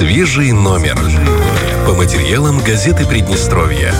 Свежий номер. По материалам газеты Приднестровья.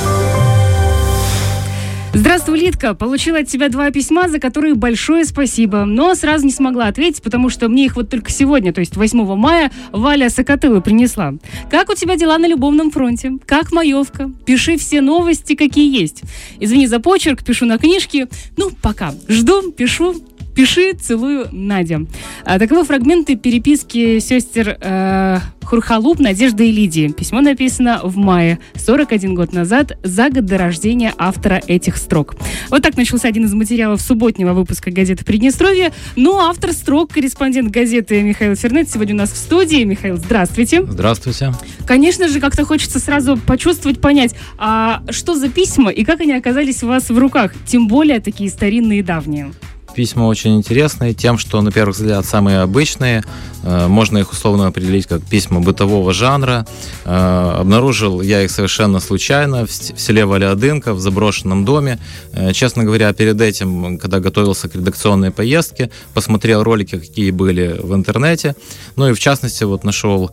Здравствуй, Литка. Получила от тебя два письма, за которые большое спасибо. Но сразу не смогла ответить, потому что мне их вот только сегодня, то есть 8 мая, Валя Сокотыла принесла. Как у тебя дела на любовном фронте? Как маевка? Пиши все новости, какие есть. Извини за почерк, пишу на книжке. Ну, пока. Жду, пишу, Пиши, целую, Надя. А, таковы фрагменты переписки сестер э, Хурхалуп, Надежды и Лидии. Письмо написано в мае, 41 год назад, за год до рождения автора этих строк. Вот так начался один из материалов субботнего выпуска газеты «Приднестровье». Ну, автор строк, корреспондент газеты Михаил Фернет сегодня у нас в студии. Михаил, здравствуйте. Здравствуйте. Конечно же, как-то хочется сразу почувствовать, понять, а что за письма и как они оказались у вас в руках, тем более такие старинные и давние. Письма очень интересные тем, что, на первый взгляд, самые обычные. Э, можно их условно определить как письма бытового жанра. Э, обнаружил я их совершенно случайно в селе Валиадынка, в заброшенном доме. Э, честно говоря, перед этим, когда готовился к редакционной поездке, посмотрел ролики, какие были в интернете. Ну и в частности, вот нашел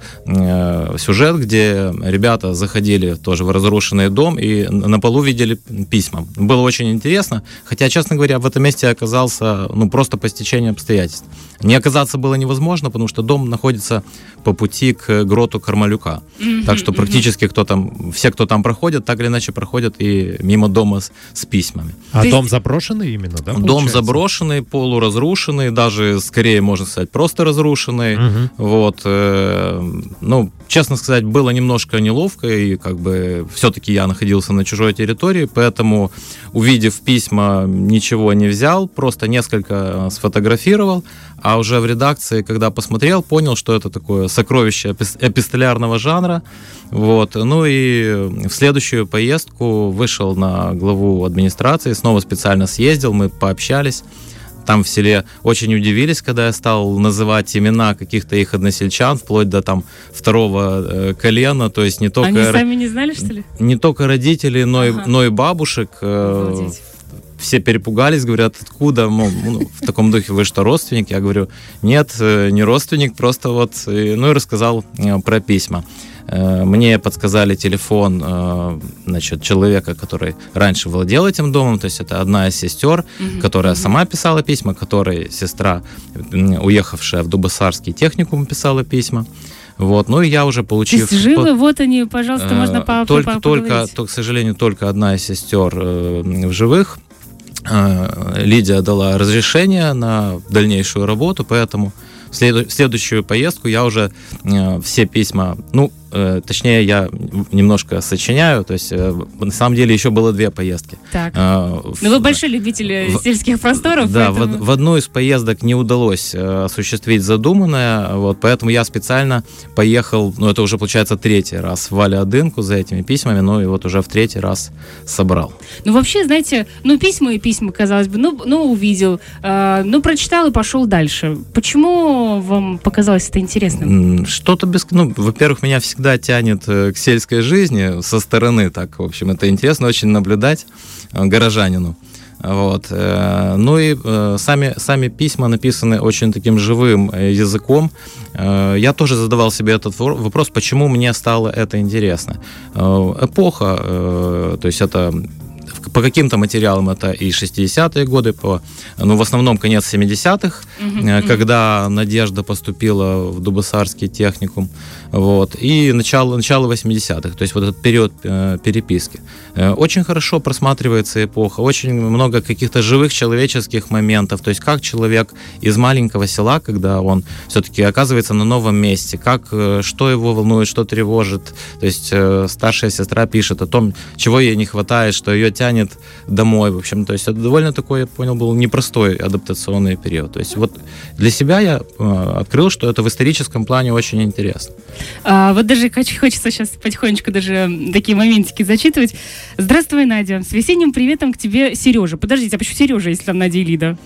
сюжет, где ребята заходили тоже в разрушенный дом и на полу видели письма. Было очень интересно, хотя, честно говоря, в этом месте я ну, просто по стечению обстоятельств. Не оказаться было невозможно, потому что дом находится по пути к гроту Кармалюка. Mm-hmm, так что практически mm-hmm. кто там, все, кто там проходит, так или иначе проходят и мимо дома с, с письмами. А Ты... дом заброшенный именно, да? Дом получается? заброшенный, полуразрушенный, даже скорее, можно сказать, просто разрушенный. Mm-hmm. Вот. Э, ну, честно сказать, было немножко неловко, и как бы все-таки я находился на чужой территории, поэтому, увидев письма, ничего не взял, просто несколько сфотографировал, а уже в редакции, когда посмотрел, понял, что это такое сокровище эпистолярного жанра. Вот. Ну и в следующую поездку вышел на главу администрации, снова специально съездил, мы пообщались. Там в селе очень удивились, когда я стал называть имена каких-то их односельчан, вплоть до там второго э, колена, то есть не только... Они сами не знали, что ли? Не только родителей, но, ага. и, но и бабушек. Э, Обалдеть все перепугались, говорят, откуда, ну, ну, в таком духе, вы что, родственник? Я говорю, нет, э, не родственник, просто вот, ну и рассказал э, про письма. Э, мне подсказали телефон значит, человека, который раньше владел этим домом, то есть это одна из сестер, угу, которая угу. сама писала письма, которой сестра, уехавшая в Дубасарский техникум, писала письма. Вот, ну и я уже получил... То есть живы, вот они, пожалуйста, можно по Только, только, к сожалению, только одна из сестер в живых. Э, Лидия дала разрешение на дальнейшую работу, поэтому в следующую поездку я уже э, все письма, ну, Э, точнее, я немножко сочиняю, то есть э, на самом деле еще было две поездки. Так. Э, ну, вы большой любитель в, сельских просторов. Да, поэтому... в, в одну из поездок не удалось осуществить задуманное, вот, поэтому я специально поехал, ну, это уже получается третий раз в Вале-Адынку за этими письмами, ну, и вот уже в третий раз собрал. Ну, вообще, знаете, ну, письма и письма, казалось бы, ну, ну увидел, э, ну, прочитал и пошел дальше. Почему вам показалось это интересным? Что-то без... Ну, во-первых, меня всегда всегда тянет э, к сельской жизни со стороны, так, в общем, это интересно очень наблюдать э, горожанину. Вот. Э, ну и сами, сами письма написаны очень таким живым языком. Я тоже задавал себе этот вопрос, почему мне стало это интересно. Эпоха, то есть это по каким-то материалам это и 60-е годы, по, ну, в основном конец 70-х, mm-hmm. когда Надежда поступила в Дубасарский техникум, вот, и начало, начало 80-х, то есть вот этот период э, переписки. Э, очень хорошо просматривается эпоха, очень много каких-то живых человеческих моментов, то есть как человек из маленького села, когда он все-таки оказывается на новом месте, как, э, что его волнует, что тревожит, то есть э, старшая сестра пишет о том, чего ей не хватает, что ее тянет тянет домой, в общем, то есть это довольно такой, я понял, был непростой адаптационный период. То есть вот для себя я э, открыл, что это в историческом плане очень интересно. А, вот даже хочется сейчас потихонечку даже такие моментики зачитывать. Здравствуй, Надя. С весенним приветом к тебе, Сережа. Подождите, а почему Сережа, если там Надя и Лида?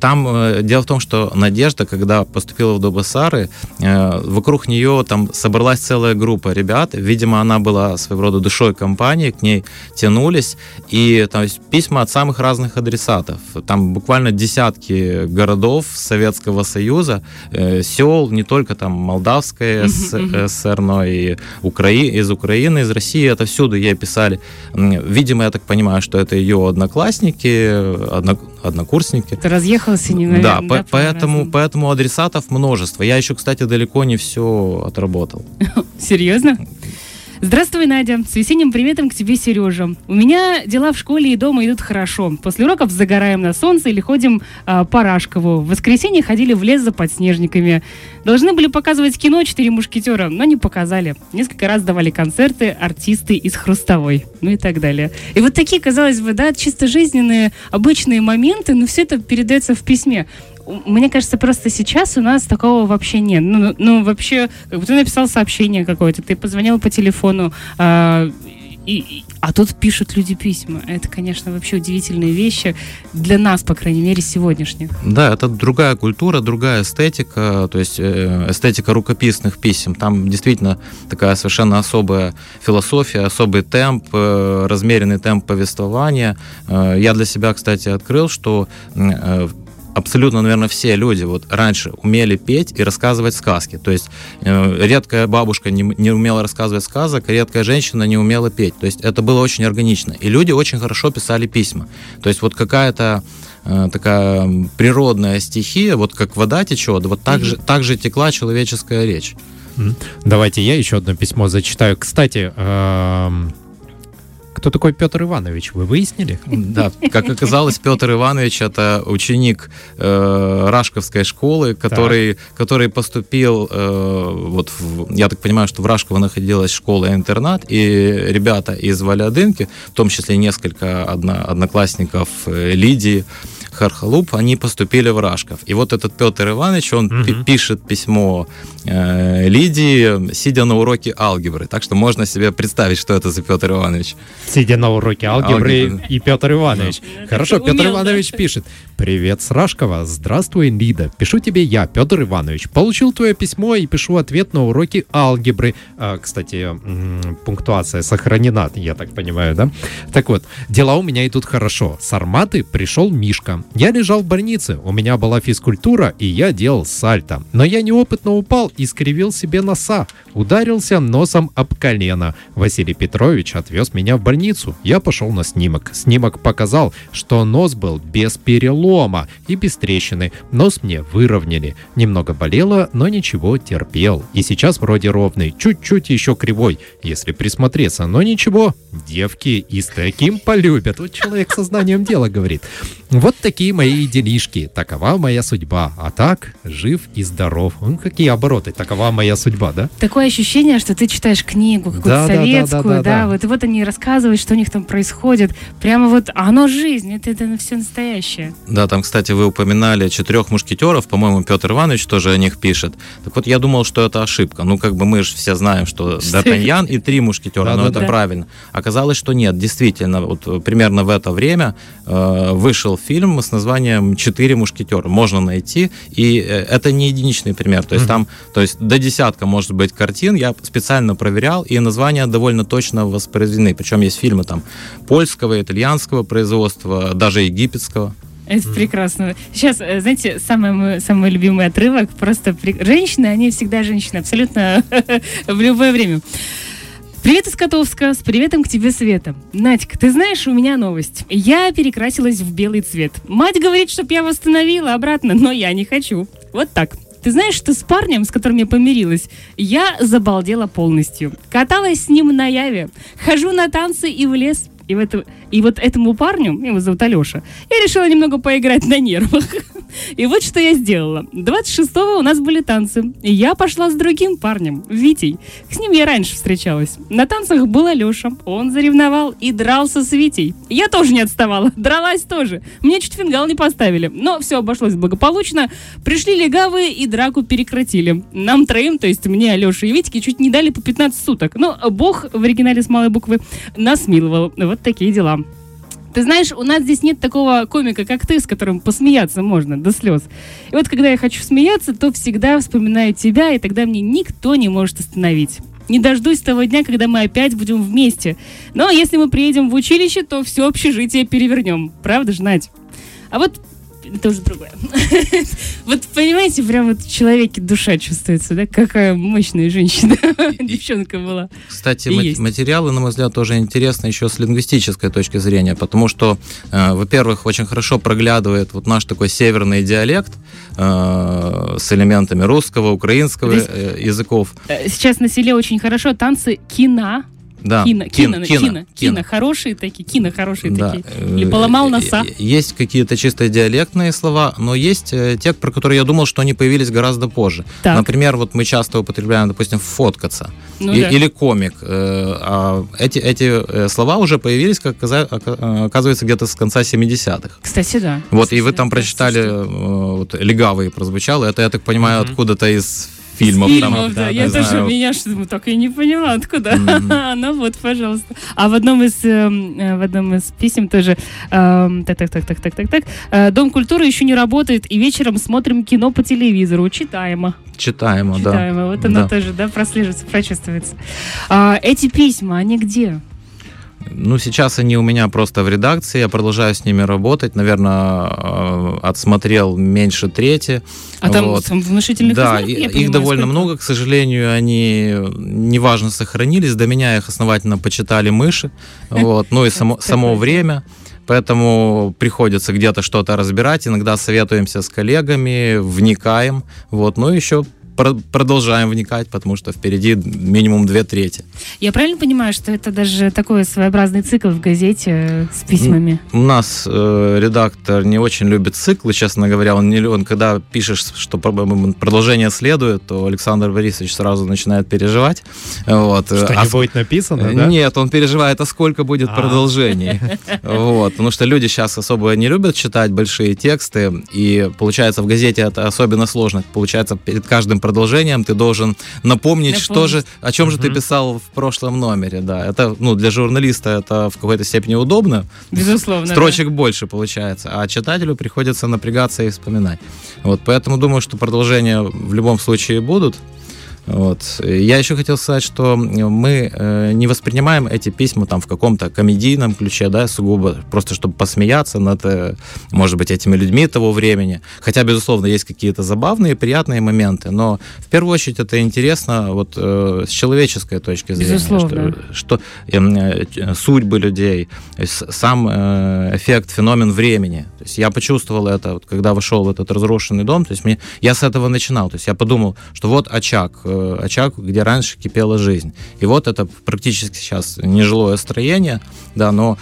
Там э, дело в том, что Надежда, когда поступила в Дубасары, э, вокруг нее там собралась целая группа ребят. Видимо, она была своего рода душой компании, к ней тянулись. И И есть письма от самых разных адресатов. Там буквально десятки городов Советского Союза, э, сел, не только там Молдавская ССР, но и Украи, из Украины, из России, это всюду ей писали. Видимо, я так понимаю, что это ее одноклассники, одно, однокурсники. Ты разъехался не Да, да по, поэтому, поэтому адресатов множество. Я еще, кстати, далеко не все отработал. Серьезно? Здравствуй, Надя. С весенним приветом к тебе, Сережа. У меня дела в школе и дома идут хорошо. После уроков загораем на солнце или ходим э, по Рашкову. В воскресенье ходили в лес за подснежниками. Должны были показывать кино «Четыре мушкетера», но не показали. Несколько раз давали концерты артисты из «Хрустовой». Ну и так далее. И вот такие, казалось бы, да, чисто жизненные, обычные моменты, но все это передается в письме мне кажется, просто сейчас у нас такого вообще нет. Ну, ну, ну вообще, как бы ты написал сообщение какое-то, ты позвонил по телефону, э, и, а тут пишут люди письма. Это, конечно, вообще удивительные вещи для нас, по крайней мере, сегодняшних. Да, это другая культура, другая эстетика, то есть э, эстетика рукописных писем. Там действительно такая совершенно особая философия, особый темп, э, размеренный темп повествования. Э, я для себя, кстати, открыл, что абсолютно, наверное, все люди вот раньше умели петь и рассказывать сказки. То есть э, редкая бабушка не, не умела рассказывать сказок, редкая женщина не умела петь. То есть это было очень органично. И люди очень хорошо писали письма. То есть вот какая-то э, такая природная стихия, вот как вода течет, вот так, mm-hmm. же, так же текла человеческая речь. Давайте я еще одно письмо зачитаю. Кстати, э- кто такой Петр Иванович? Вы выяснили? Да, как оказалось, Петр Иванович это ученик э, Рашковской школы, который, который поступил, э, вот в, я так понимаю, что в Рашково находилась школа-интернат, и ребята из Валядынки, в том числе несколько одно, одноклассников э, Лидии, Хархалуп, они поступили в Рашков. И вот этот Петр Иванович, он угу. пишет письмо э, Лидии, сидя на уроке алгебры. Так что можно себе представить, что это за Петр Иванович. Сидя на уроке алгебры Алгебра. и Петр Иванович. Да. Хорошо, Умел, Петр Иванович да? пишет. Привет с Рашкова. Здравствуй, Лида. Пишу тебе я, Петр Иванович. Получил твое письмо и пишу ответ на уроке алгебры. А, кстати, пунктуация сохранена, я так понимаю, да? Так вот, дела у меня идут хорошо. С Арматы пришел Мишка. Я лежал в больнице, у меня была физкультура, и я делал сальто. Но я неопытно упал и скривил себе носа. Ударился носом об колено. Василий Петрович отвез меня в больницу. Я пошел на снимок. Снимок показал, что нос был без перелома и без трещины. Нос мне выровняли. Немного болело, но ничего, терпел. И сейчас вроде ровный, чуть-чуть еще кривой, если присмотреться. Но ничего, девки и с таким полюбят. Вот человек со знанием дела говорит. Вот такие мои делишки. Такова моя судьба. А так, жив и здоров. Ну, какие обороты. Такова моя судьба, да? Такое ощущение, что ты читаешь книгу какую-то да, советскую, да, да, да, да, да. Вот, и вот они рассказывают, что у них там происходит. Прямо вот оно жизнь, это, это все настоящее. Да, там, кстати, вы упоминали четырех мушкетеров, по-моему, Петр Иванович тоже о них пишет. Так вот, я думал, что это ошибка. Ну, как бы мы же все знаем, что Д'Артаньян и три мушкетера, да, но да, это да. правильно. Оказалось, что нет, действительно, вот примерно в это время э, вышел фильм с названием «Четыре мушкетера». Можно найти, и э, это не единичный пример. То есть mm-hmm. там, то есть до десятка может быть картин. Я специально проверял, и названия довольно точно воспроизведены. Причем есть фильмы там польского, итальянского производства, даже египетского. Это mm. прекрасно. Сейчас, э, знаете, самый мой, самый любимый отрывок. Просто при... женщины, они всегда женщины, абсолютно в любое время. Привет из Котовска, с приветом к тебе, Света. Надька, ты знаешь, у меня новость. Я перекрасилась в белый цвет. Мать говорит, чтоб я восстановила обратно, но я не хочу. Вот так. Ты знаешь, что с парнем, с которым я помирилась, я забалдела полностью. Каталась с ним на яве. Хожу на танцы и в лес. И, в это, и вот этому парню, его зовут Алеша, я решила немного поиграть на нервах. И вот что я сделала. 26-го у нас были танцы. И я пошла с другим парнем, Витей. С ним я раньше встречалась. На танцах был Алеша. Он заревновал и дрался с Витей. Я тоже не отставала. Дралась тоже. Мне чуть фингал не поставили. Но все обошлось благополучно. Пришли легавые и драку прекратили. Нам троим, то есть мне, Алёше и Витьке, чуть не дали по 15 суток. Но Бог в оригинале с малой буквы нас миловал. Вот такие дела. Ты знаешь, у нас здесь нет такого комика, как ты, с которым посмеяться можно до слез. И вот когда я хочу смеяться, то всегда вспоминаю тебя, и тогда мне никто не может остановить. Не дождусь того дня, когда мы опять будем вместе. Но если мы приедем в училище, то все общежитие перевернем. Правда же, Надь? А вот это уже другое. Вот понимаете, прям вот в человеке душа чувствуется, да? Какая мощная женщина, девчонка была. Кстати, материалы, на мой взгляд, тоже интересны еще с лингвистической точки зрения, потому что, э, во-первых, очень хорошо проглядывает вот наш такой северный диалект э, с элементами русского, украинского э, языков. Сейчас на селе очень хорошо танцы кино, да. Кино, кино, кино, кино, кино, кино. хорошие такие, кино хорошие да. такие. Или поломал носа. Есть какие-то чисто диалектные слова, но есть те, про которые я думал, что они появились гораздо позже. Так. Например, вот мы часто употребляем, допустим, фоткаться ну, и, да. или комик. А эти, эти слова уже появились, как оказывается, где-то с конца 70-х. Кстати, да. Вот, Кстати, и вы там да, прочитали, вот, легавый прозвучало, это, я так понимаю, mm-hmm. откуда-то из фильмов. фильмов, там, да. Я тоже, знаю. меня что так и не поняла, откуда. Mm-hmm. ну вот, пожалуйста. А в одном из, эм, э, в одном из писем тоже, э, так, так, так, так, так, так, так, э, Дом культуры еще не работает, и вечером смотрим кино по телевизору. Читаемо. Читаемо, да. Читаемо. Вот оно да. тоже, да, прослеживается, прочувствуется. А, эти письма, они где? Ну, сейчас они у меня просто в редакции, я продолжаю с ними работать. Наверное, э, отсмотрел меньше трети. А там, вот. там внушительных Да, размеров, их понимаю, довольно сколько? много. К сожалению, они неважно сохранились. До меня их основательно почитали мыши. Вот. Ну и само, само время. Поэтому приходится где-то что-то разбирать. Иногда советуемся с коллегами, вникаем. Вот. Ну, еще продолжаем вникать, потому что впереди минимум две трети. Я правильно понимаю, что это даже такой своеобразный цикл в газете э, с письмами? У нас э, редактор не очень любит циклы, честно говоря. Он, не, он когда пишешь, что продолжение следует, то Александр Борисович сразу начинает переживать. Вот. Что а, не будет написано, да? Нет, он переживает, а сколько будет а. продолжений. Вот. Потому что люди сейчас особо не любят читать большие тексты, и получается в газете это особенно сложно. Получается перед каждым продолжением ты должен напомнить, напомнить. что же, о чем угу. же ты писал в прошлом номере, да. Это, ну, для журналиста это в какой-то степени удобно. Безусловно. Строчек да. больше получается, а читателю приходится напрягаться и вспоминать. Вот, поэтому думаю, что продолжения в любом случае будут. Вот. Я еще хотел сказать, что мы э, не воспринимаем эти письма там в каком-то комедийном ключе, да, сугубо просто чтобы посмеяться над, э, может быть, этими людьми того времени. Хотя, безусловно, есть какие-то забавные, приятные моменты, но в первую очередь это интересно вот э, с человеческой точки зрения, безусловно. что, что э, судьбы людей, сам э, эффект, феномен времени. То есть я почувствовал это, вот, когда вошел в этот разрушенный дом, то есть мне, я с этого начинал, то есть я подумал, что вот очаг э, очаг, где раньше кипела жизнь. И вот это практически сейчас нежилое строение, да, но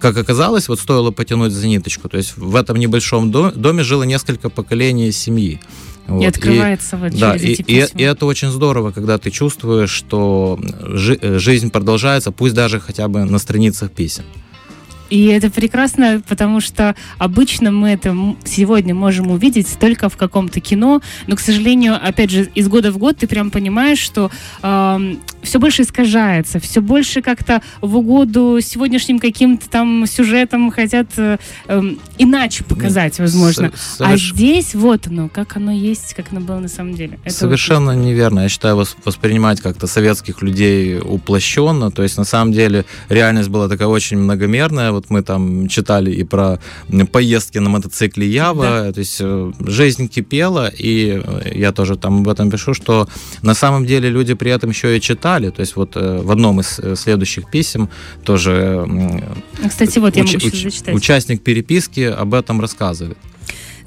как оказалось, вот стоило потянуть за ниточку. То есть в этом небольшом доме жило несколько поколений семьи. Вот. И открывается и, вот да, и, и, и это очень здорово, когда ты чувствуешь, что жи- э, жизнь продолжается, пусть даже хотя бы на страницах писем. И это прекрасно, потому что обычно мы это сегодня можем увидеть только в каком-то кино, но, к сожалению, опять же, из года в год ты прям понимаешь, что э, все больше искажается, все больше как-то в угоду сегодняшним каким-то там сюжетам хотят э, э, иначе показать, возможно. С- а здесь вот оно, как оно есть, как оно было на самом деле. Это Совершенно вот... неверно. Я считаю, воспринимать как-то советских людей уплощенно. То есть, на самом деле, реальность была такая очень многомерная вот мы там читали и про поездки на мотоцикле Ява, да. то есть э, жизнь кипела, и э, я тоже там об этом пишу, что на самом деле люди при этом еще и читали, то есть вот э, в одном из следующих писем тоже Кстати, вот уч- я могу уч- зачитать. участник переписки об этом рассказывает.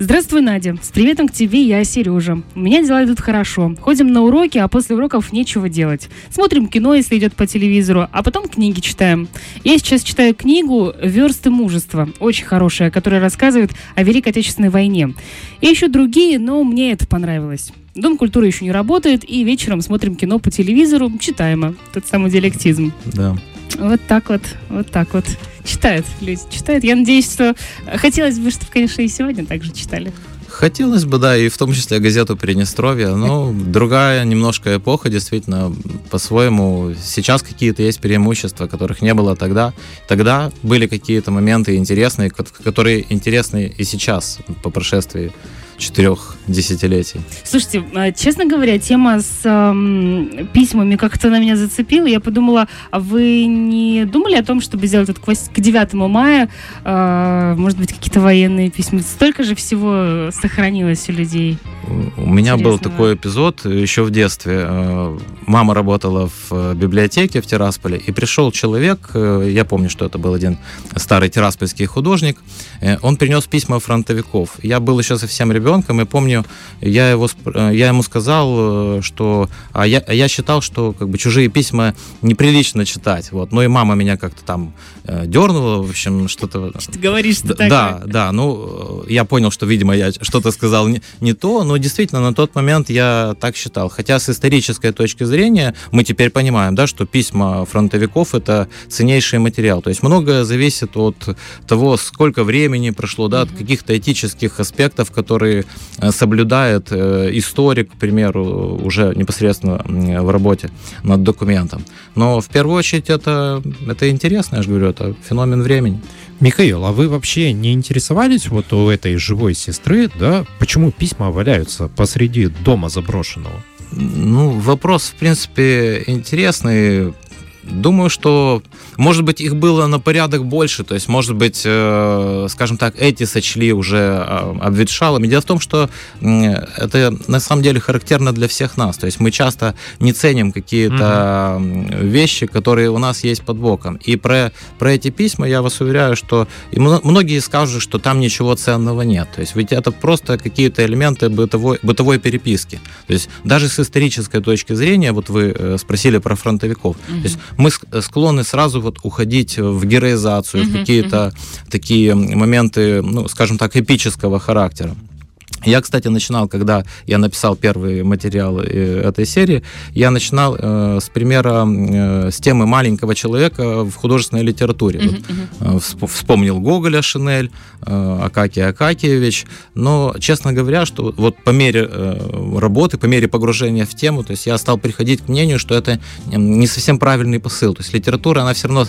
Здравствуй, Надя. С приветом к тебе, я Сережа. У меня дела идут хорошо. Ходим на уроки, а после уроков нечего делать. Смотрим кино, если идет по телевизору, а потом книги читаем. Я сейчас читаю книгу «Версты мужества», очень хорошая, которая рассказывает о Великой Отечественной войне. И еще другие, но мне это понравилось. Дом культуры еще не работает, и вечером смотрим кино по телевизору, читаемо. Тот самый диалектизм. Да. Вот так вот, вот так вот. Читают люди, читают. Я надеюсь, что хотелось бы, чтобы, конечно, и сегодня также читали. Хотелось бы, да, и в том числе газету Приднестровье. Но другая немножко эпоха, действительно, по-своему. Сейчас какие-то есть преимущества, которых не было тогда. Тогда были какие-то моменты интересные, которые интересны и сейчас, по прошествии четырех десятилетий. Слушайте, а, честно говоря, тема с э, письмами как-то на меня зацепила. Я подумала, а вы не думали о том, чтобы сделать 8, к 9 мая, э, может быть, какие-то военные письма? Столько же всего сохранилось у людей. У меня был такой эпизод еще в детстве. Э, мама работала в э, библиотеке в Тирасполе, и пришел человек, э, я помню, что это был один старый тираспольский художник, он принес письма фронтовиков. Я был еще совсем ребенком, и помню, я, его, я ему сказал, что... А я, я считал, что как бы чужие письма неприлично читать. Вот. Ну и мама меня как-то там дернула, в общем, что-то... Что ты говоришь, что да, Да, да, ну, я понял, что, видимо, я что-то сказал не, не то, но действительно на тот момент я так считал. Хотя с исторической точки зрения мы теперь понимаем, да, что письма фронтовиков это ценнейший материал. То есть многое зависит от того, сколько времени прошло, да, от каких-то этических аспектов, которые э, соблюдает э, историк, к примеру, уже непосредственно в работе над документом. Но в первую очередь это, это интересно, я же говорю, это феномен времени. Михаил, а вы вообще не интересовались вот у этой живой сестры, да, почему письма валяются посреди дома заброшенного? Ну, вопрос, в принципе, интересный. Думаю, что, может быть, их было на порядок больше, то есть, может быть, э, скажем так, эти сочли уже э, обветшалыми. Дело в том, что это на самом деле характерно для всех нас, то есть мы часто не ценим какие-то угу. вещи, которые у нас есть под боком. И про, про эти письма я вас уверяю, что и многие скажут, что там ничего ценного нет. То есть ведь это просто какие-то элементы бытовой, бытовой переписки. То есть даже с исторической точки зрения, вот вы э, спросили про фронтовиков, угу. то есть мы склонны сразу вот уходить в героизацию, uh-huh, в какие-то uh-huh. такие моменты, ну, скажем так, эпического характера. Я, кстати, начинал, когда я написал первый материал э, этой серии, я начинал э, с примера, э, с темы маленького человека в художественной литературе. Uh-huh, uh-huh. Вот, вспомнил Гоголя, Шинель, э, Акакий Акакиевич, но, честно говоря, что вот по мере э, работы, по мере погружения в тему, то есть я стал приходить к мнению, что это не совсем правильный посыл. То есть литература, она все равно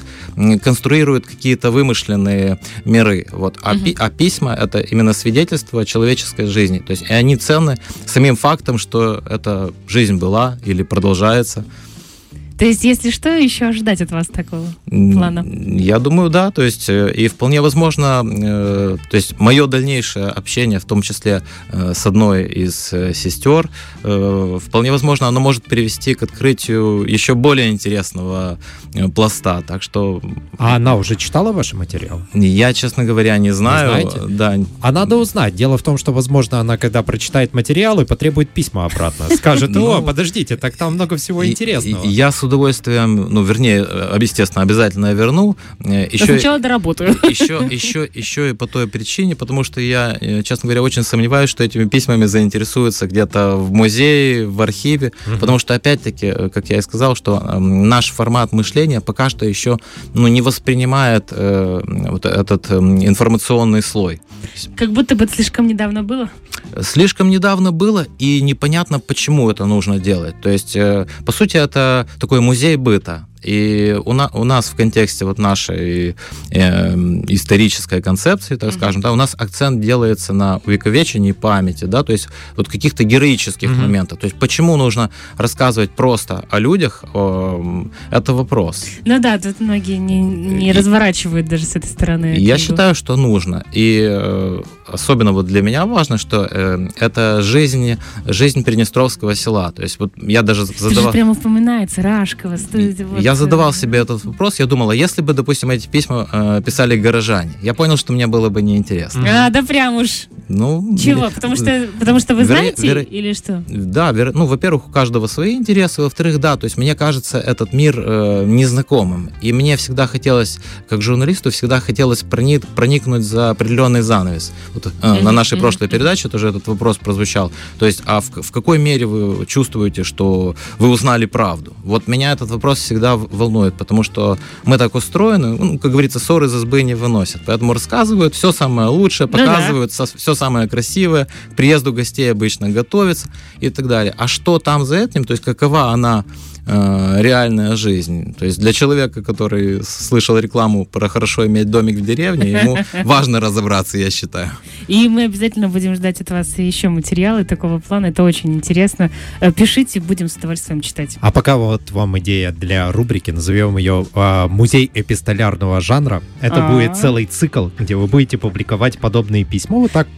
конструирует какие-то вымышленные миры. Вот. А, uh-huh. пи- а письма — это именно свидетельство человеческой жизни жизни. То есть и они ценны самим фактом, что эта жизнь была или продолжается. То есть, если что, еще ожидать от вас такого плана? Я думаю, да. То есть, э, и вполне возможно, э, то есть, мое дальнейшее общение, в том числе э, с одной из сестер, вполне возможно, оно может привести к открытию еще более интересного пласта. Так что... А она уже читала ваши материалы? Я, честно говоря, не знаю. Знаете? Да. А надо узнать. Дело в том, что, возможно, она, когда прочитает материалы, потребует письма обратно. Скажет, о, ну, подождите, так там много всего интересного. Я с удовольствием, ну, вернее, э, естественно, обязательно я верну. Еще, Но сначала доработаю. Еще, еще, еще и по той причине, потому что я, э, честно говоря, очень сомневаюсь, что этими письмами заинтересуются где-то в музее, в архиве, угу. потому что, опять-таки, э, как я и сказал, что наш формат мышления пока что еще ну, не воспринимает э, вот этот э, информационный слой. Как будто бы это слишком недавно было? Слишком недавно было, и непонятно, почему это нужно делать. То есть, э, по сути, это такой музей быта. И у, на, у нас в контексте вот нашей э, исторической концепции, так mm-hmm. скажем, да, у нас акцент делается на увековечении памяти, да, то есть вот каких-то героических mm-hmm. моментов. То есть почему нужно рассказывать просто о людях, э, это вопрос. Ну да, тут многие не, не и, разворачивают даже с этой стороны. Я считаю, что нужно. И э, особенно вот для меня важно, что э, это жизнь, жизнь Приднестровского села. То есть вот я даже задавал... Это же прямо упоминается Рашкова. Вот я задавал себе этот вопрос, я думал, а если бы, допустим, эти письма э, писали горожане, я понял, что мне было бы неинтересно. А, да прям уж. Ну, Чего? Потому что, потому что вы знаете веро... или что? Да, веро... ну, во-первых, у каждого свои интересы, во-вторых, да, то есть мне кажется этот мир э, незнакомым, и мне всегда хотелось, как журналисту, всегда хотелось проник... проникнуть за определенный занавес. Вот, э, mm-hmm. На нашей mm-hmm. прошлой передаче тоже этот вопрос прозвучал. То есть, а в, в какой мере вы чувствуете, что вы узнали правду? Вот меня этот вопрос всегда волнует, потому что мы так устроены, ну, как говорится, ссоры за сбы не выносят. Поэтому рассказывают все самое лучшее, показывают ну, да. все самое красивое, к приезду гостей обычно готовятся и так далее. А что там за этим, то есть какова она реальная жизнь. То есть для человека, который слышал рекламу про хорошо иметь домик в деревне, ему важно разобраться, я считаю. И мы обязательно будем ждать от вас еще материалы такого плана. Это очень интересно. Э, пишите, будем с удовольствием читать. А пока вот вам идея для рубрики, назовем ее э, «Музей эпистолярного жанра». Это А-а-а. будет целый цикл, где вы будете публиковать подобные письма. Вот так,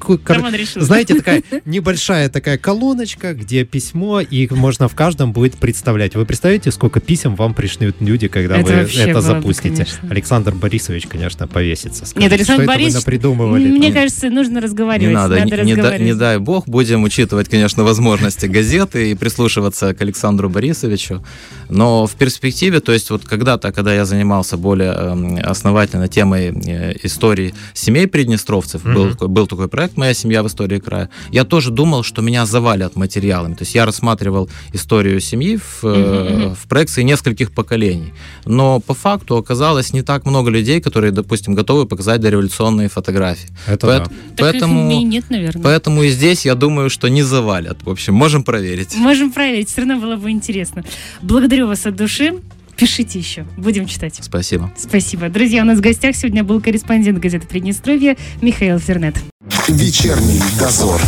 знаете, такая небольшая такая колоночка, где письмо, и можно в каждом будет представлять. Вы представляете, сколько писем вам пришлют люди, когда это вы это запустите? Бы, Александр Борисович, конечно, повесится. Скажет, Нет, Александр Борисович, придумывали. Мне кажется, нужно разговаривать. Не надо, надо не, не, не дай бог, будем учитывать, конечно, возможности газеты и прислушиваться к Александру Борисовичу. Но в перспективе, то есть вот когда-то, когда я занимался более э, основательно темой э, истории семей приднестровцев, mm-hmm. был, такой, был такой проект «Моя семья в истории края», я тоже думал, что меня завалят материалами. То есть я рассматривал историю семьи в, mm-hmm. В проекции нескольких поколений. Но по факту оказалось не так много людей, которые, допустим, готовы показать дореволюционные фотографии. Это Поэт, да. Поэтому, и нет, наверное. поэтому и здесь, я думаю, что не завалят. В общем, можем проверить. Можем проверить, все равно было бы интересно. Благодарю вас от души. Пишите еще, будем читать. Спасибо. Спасибо. Друзья, у нас в гостях сегодня был корреспондент газеты Приднестровья Михаил Фернет. Вечерний дозор.